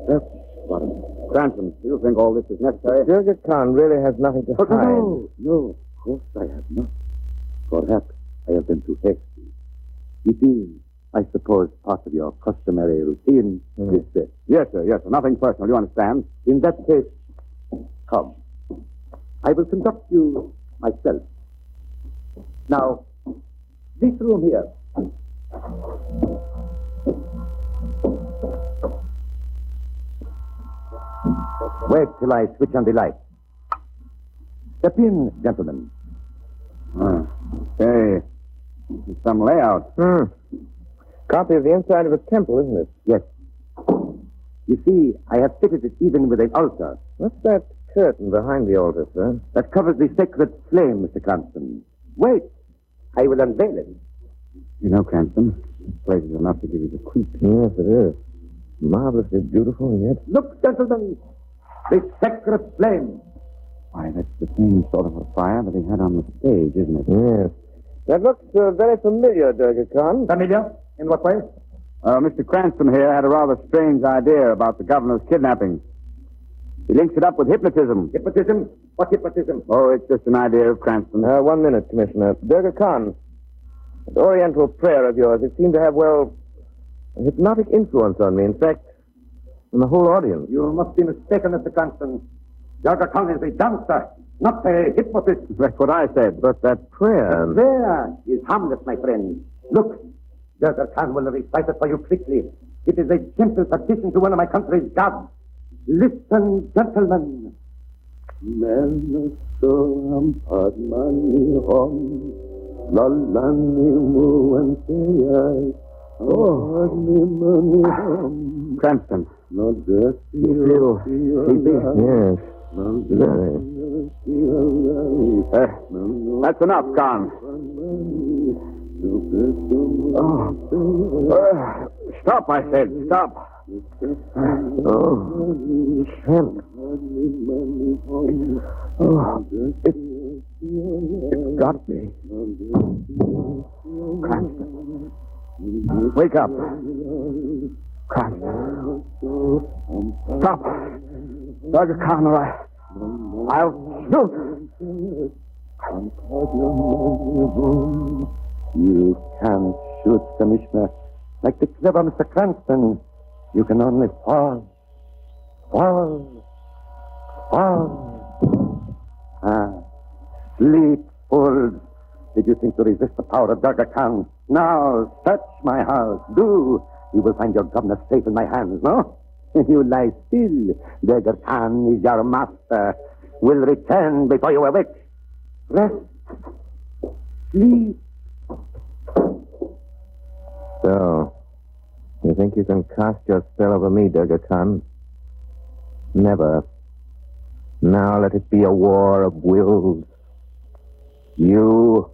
N: Search warrant? Cranston, do you think all this is necessary?
P: Durga Khan really has nothing to
N: Oh,
P: hide.
N: no, no, of course I have not. Perhaps I have been too hasty. It is, I suppose, part of your customary routine. Hmm. Is this? Yes, sir, yes, sir. Nothing personal, you understand? In that case, come. I will conduct you myself. Now, this room here. Wait till I switch on the light. Step in, gentlemen.
P: Hey, some layout. Hmm. Copy of the inside of a temple, isn't it?
N: Yes. You see, I have fitted it even with an altar.
P: What's that curtain behind the altar, sir?
N: That covers the sacred flame, Mr. Cranston. Wait. I will unveil it. You know, Cranston, this place is enough to give you the creep.
P: Yes, it is. Marvelously beautiful, and yet.
N: Look, gentlemen, the sacred flame. Why, that's the same sort of a fire that he had on the stage, isn't it?
P: Yes. That looks uh, very familiar, Durga Khan.
N: Familiar? In what way? Uh, Mr. Cranston here had a rather strange idea about the governor's kidnapping. He links it up with hypnotism. Hypnotism? What hypnotism? Oh, it's just an idea of Cranston.
P: Uh, one minute, Commissioner. Durga Khan, that Oriental prayer of yours, it seemed to have, well, a hypnotic influence on me. In fact, on the whole audience.
N: You must be mistaken, Mr. Cranston. Durga Khan is a dancer, not a hypnotist. That's what I said.
P: But that prayer.
N: There is harmless, my friend. Look, Durga Khan will recite it for you quickly. It is a gentle petition to one of my country's gods. Listen, gentlemen. Menasam padmani hom, lalani muanteyai. Oh. Cranston. You feel sleepy?
P: Yes. Very.
N: Uh, that's enough, Khan. Oh. Uh, stop, I said. Stop.
P: Oh, shrimp. Oh, it, it got me.
N: Cranston. Wake up. Cranston. Stop. Durga Khan, or I, I'll shoot. You can't shoot, Commissioner. Like the clever Mr. Cranston, you can only fall. Fall. Fall. Ah. Sleep, fools. Did you think to resist the power of Durga Khan? Now, search my house. Do. You will find your governor safe in my hands, no? You lie still. Durga is your master. Will return before you awake. Rest. Sleep.
P: So, you think you can cast your spell over me, Durga Khan? Never. Now let it be a war of wills. You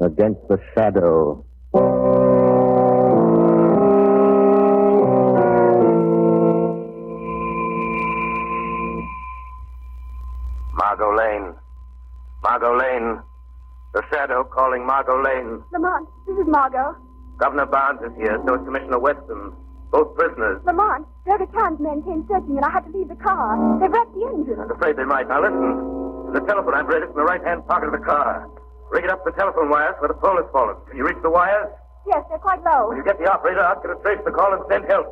P: against the shadow.
U: Margot Lane. Margot Lane. The shadow calling Margot Lane.
V: Lamont, this is Margot.
U: Governor Barnes is here, so is Commissioner Weston. Both prisoners.
V: Lamont, Durga Khan's men came searching and I had to leave the car. They wrecked the engine.
U: I'm afraid they might. Now listen. The telephone apparatus in the right-hand pocket of the car. Rig it up the telephone wires where the pole has fallen. Can you reach the wires?
V: Yes, they're quite low.
U: When you get the operator, ask her to trace the call and send help.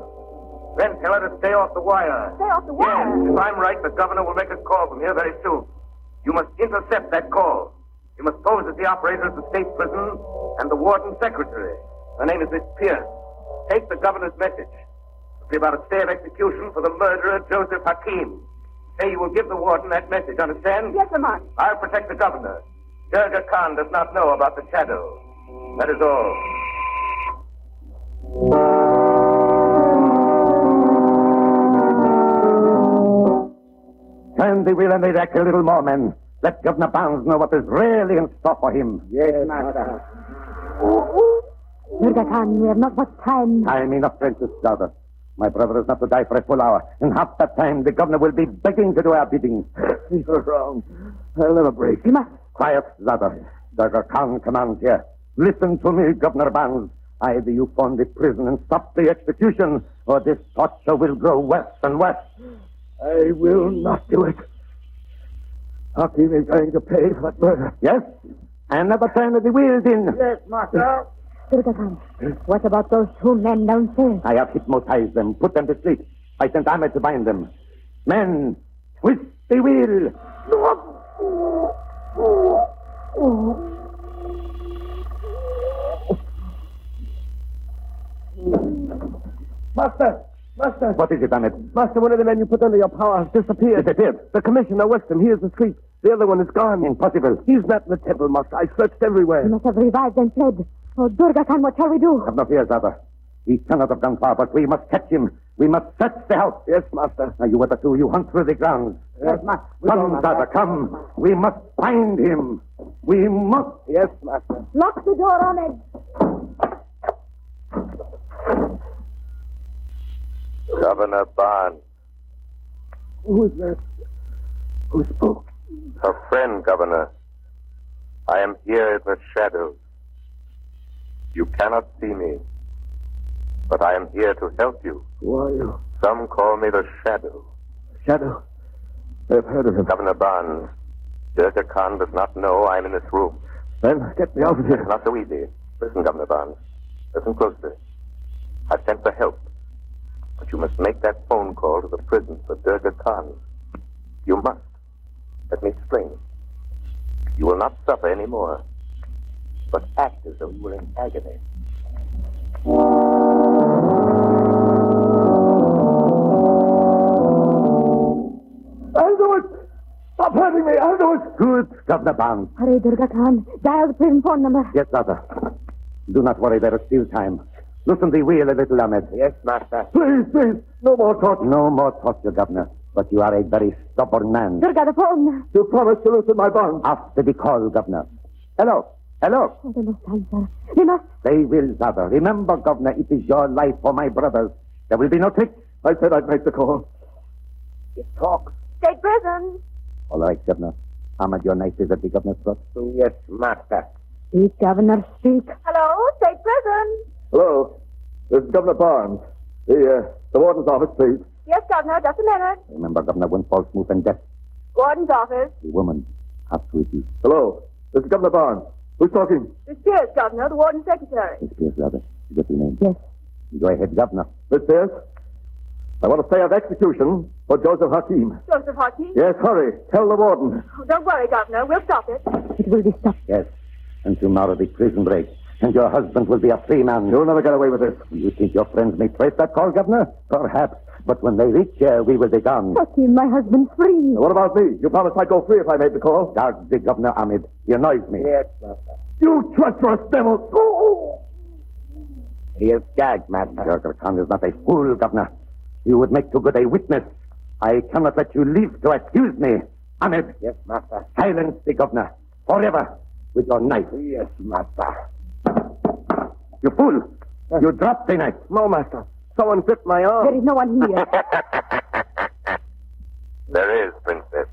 U: Then tell her to stay off the wire.
V: Stay off the wire?
U: Yes. If I'm right, the governor will make a call from here very soon. You must intercept that call. You must pose as the operator of the state prison and the warden secretary. Her name is Miss Pierce. Take the governor's message. It'll be about a stay of execution for the murderer, Joseph Hakim. Say you will give the warden that message, understand?
V: Yes, Lamont.
U: I'll protect the governor. Durga Khan does not know about the shadow. That is all.
N: Turn the wheel and the deck a little more, men. Let Governor Barnes know what is really in store for him.
T: Yes, master.
Q: Durga Khan, we have not much time.
N: Time enough, Princess Daughter. My brother is not to die for a full hour. In half that time, the governor will be begging to do our bidding.
T: You're wrong. I'll never break.
Q: You must.
N: Quiet, Zada. Durga Khan commands here. Listen to me, Governor Barnes. Either you form the prison and stop the execution, or this torture will grow worse and worse.
T: I will not do it. Hakim is going to pay for that murder.
N: Yes? Another turn of the wheels in.
T: Yes, master.
Q: Durga Khan, what about those two men downstairs?
N: I have hypnotized them, put them to sleep. I sent Ahmed to bind them. Men, twist the wheel.
T: Master! Master!
N: What is it, Ahmed?
T: Master, one of the men you put under your power has disappeared.
N: Disappeared?
T: The Commissioner Weston, he is asleep. The other one is gone.
N: Impossible.
T: He's not in the temple, Master. I searched everywhere.
Q: He must have revived and fled. Oh, Durga Khan, what shall we do?
N: Have no fear, Zada. He cannot have gone far, but we must catch him. We must search the house.
T: Yes, Master.
N: Now, you other two, you hunt through the grounds.
T: Yes, Master.
N: Come, Zada, come. We must find him. We must.
T: Yes, Master.
Q: Lock the door on it.
U: Governor Barnes.
T: Who is that? Who spoke?
U: Her friend, Governor. I am here in the shadows. You cannot see me, but I am here to help you.
T: Who are you?
U: Some call me the Shadow.
T: Shadow. I've heard of him.
U: Governor Barnes, Durga Khan does not know I'm in this room.
T: Then get me out of here.
U: Not so easy. Listen, Governor Barnes. Listen closely. I've sent for help. But you must make that phone call to the prison for Durga Khan. You must. Let me explain. You will not suffer any more, but act as though you were in agony.
T: Stop hurting me! I'll do it!
N: Good, Governor Barnes.
Q: Hurry, Durga Khan. Dial the prison phone number.
N: Yes, Zada. Do not worry, there is still time. Loosen the wheel a little, Ahmed.
U: Yes, Master.
T: Please, please, no more torture.
N: No more torture, Governor. But you are a very stubborn man.
Q: Durga, the phone.
T: You promised to loosen my bonds.
N: After the call, Governor. Hello. Hello.
Q: Oh, they must answer. They must.
N: They will, Zada. Remember, Governor, it is your life for my brothers. There will be no tricks.
T: I said I'd make the call.
N: It talks.
V: State prison.
N: All right, Governor. Ahmed, your knife is at the governor's throat.
U: Yes, Master.
Q: Speak, Governor, speak.
V: Hello, state prison.
T: Hello. This is Governor Barnes. The, uh, the warden's office, please.
V: Yes, Governor, just a minute.
N: Remember, Governor, one false move and death.
W: Warden's office.
N: The woman. Up with you.
S: Hello. This is Governor Barnes. Who's talking?
W: Miss Pierce, Governor, the Warden's secretary.
N: Miss Pierce, rather. You got your name?
Q: Yes.
N: Go ahead, Governor.
S: Miss Pierce, I want to say of execution for Joseph Hakim.
W: Joseph Hakim?
S: Yes, hurry. Tell the warden.
W: Oh, don't worry, Governor. We'll stop it.
Q: It will be stopped.
N: Yes. And tomorrow the prison break. And your husband will be a free man.
S: You'll never get away with this.
N: You think your friends may trace that call, Governor? Perhaps. But when they reach here, we will be gone.
Q: Hakim, my husband's free.
S: What about me? You promised I'd go free if I made the call.
N: Guard the Governor Ahmed. You annoys me.
P: Yes, Master.
S: You treacherous devil! Oh,
N: He is gagged, Master. Durga Khan is not a fool, Governor. You would make too good a witness. I cannot let you live to accuse me. Ahmed.
P: Yes, Master.
N: Silence the Governor. Forever. With your knife.
P: Yes, Master.
N: You fool. You dropped the knife.
P: No, Master. Someone gripped my arm.
Q: There is no one here.
U: There is, Princess.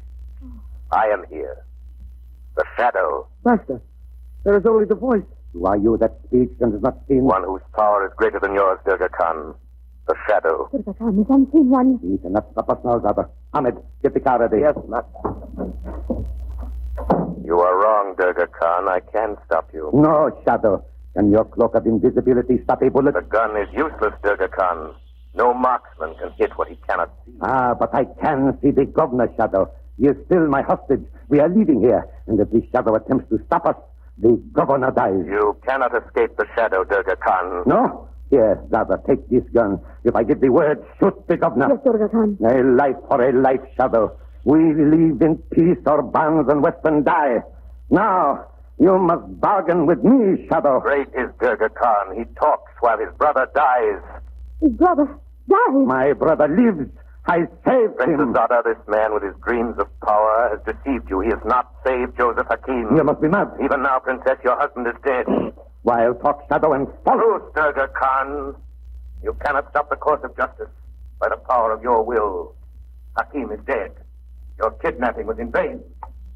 U: I am here. The shadow.
P: Master, there is only the voice.
N: Who are you that speaks and is not seen?
U: One whose power is greater than yours, Durga Khan. The shadow.
Q: Durga Khan is unseen one.
N: He cannot stop us now, Zada. Ahmed, get the car ready.
P: Yes, Master.
U: You are wrong, Durga Khan. I can stop you.
N: No, Shadow. Can your cloak of invisibility stop a bullet?
U: The gun is useless, Durga Khan. No marksman can hit what he cannot see.
N: Ah, but I can see the governor, Shadow. He is still my hostage. We are leaving here, and if the Shadow attempts to stop us, the governor dies.
U: You cannot escape the shadow, Durga Khan.
N: No? Here, Zada, take this gun. If I give the word, shoot the governor.
Q: Yes, Durga Khan.
N: A life for a life, Shadow. We live in peace or Barnes and Weston die. Now, you must bargain with me, Shadow.
U: Great is Durga Khan. He talks while his brother dies.
Q: His brother dies?
N: My brother lives. I saved
U: Princess
N: him.
U: Zada, this man with his dreams of power has deceived you. He has not saved Joseph Hakim.
N: You must be mad.
U: Even now, Princess, your husband is dead.
N: While talk Shadow and follow.
U: Truth, Durga Khan. You cannot stop the course of justice by the power of your will. Hakim is dead. Your kidnapping was in vain.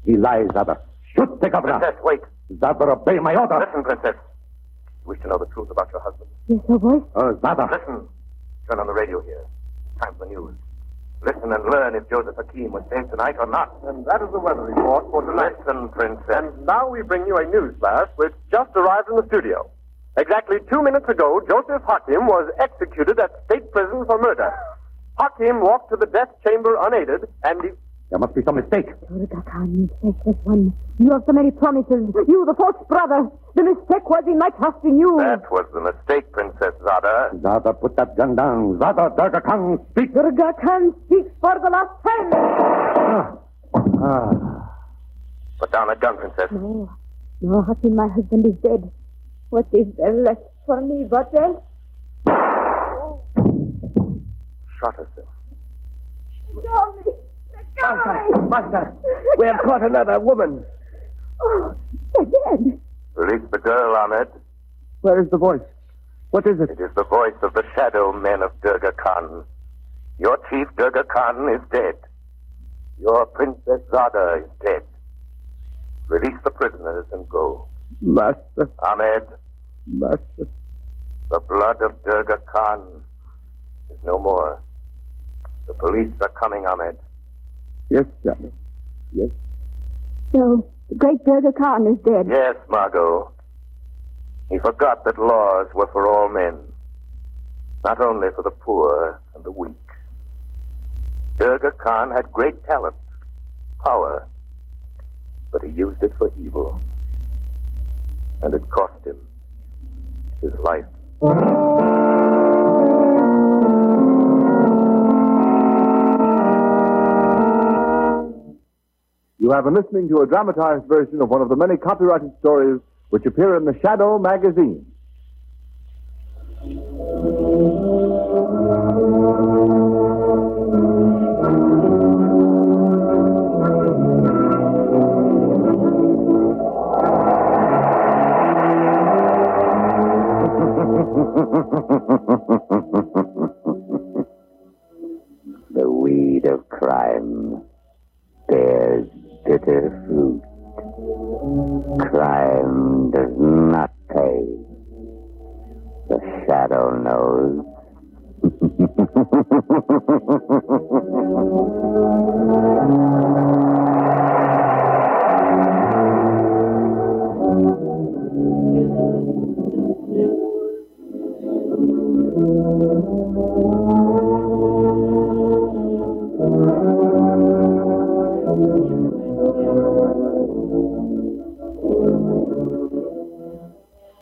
N: He lies, Zada. Shoot the governor.
U: Princess, wait.
N: Zada, obey my order.
U: Listen, Princess. You wish to know the truth about your husband.
Q: Yes, her voice.
N: Oh, Zada.
U: Listen. Turn on the radio here. Time for the news. Listen and learn if Joseph Hakim was saved tonight or not.
C: And that is the weather report for tonight.
U: Listen, Princess.
C: And now we bring you a news flash which just arrived in the studio. Exactly two minutes ago, Joseph Hakim was executed at state prison for murder. Hakim walked to the death chamber unaided, and he...
N: There must be some mistake.
Q: Durga Khan, you faithless one. You have so many promises. You, the false brother. The mistake was in my trust in you.
U: That was the mistake, Princess Zada.
N: Zada, put that gun down. Zada, Durga Khan, speak.
Q: Durga Khan speaks for the last time.
N: Ah. Ah.
U: Put down that gun, Princess.
Q: No, no, Hakim, my husband is dead. What is there left for me but death?
U: Shot herself.
W: Go me.
P: Master, Master, we have caught another woman.
Q: Oh, they're dead.
U: Release the girl, Ahmed.
P: Where is the voice? What is it?
U: It is the voice of the shadow men of Durga Khan. Your chief, Durga Khan, is dead. Your Princess Zada is dead. Release the prisoners and go.
P: Master,
U: Ahmed,
P: Master.
U: the blood of Durga Khan is no more. The police are coming, Ahmed.
P: Yes, Shadow. Yes.
Q: So, the great Durga Khan is dead.
U: Yes, Margot. He forgot that laws were for all men, not only for the poor and the weak. Durga Khan had great talent, power, but he used it for evil. And it cost him his life.
O: You have been listening to a dramatized version of one of the many copyrighted stories which appear in the Shadow magazine.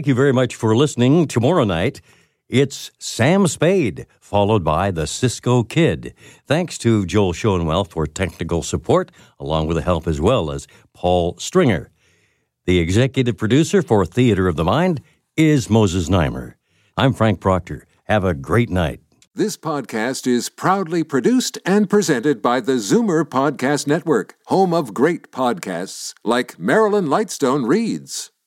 B: Thank you very much for listening. Tomorrow night, it's Sam Spade, followed by the Cisco Kid. Thanks to Joel Schoenwell for technical support, along with the help as well as Paul Stringer. The executive producer for Theater of the Mind is Moses Znaimer. I'm Frank Proctor. Have a great night.
A: This podcast is proudly produced and presented by the Zoomer Podcast Network, home of great podcasts like Marilyn Lightstone Reads,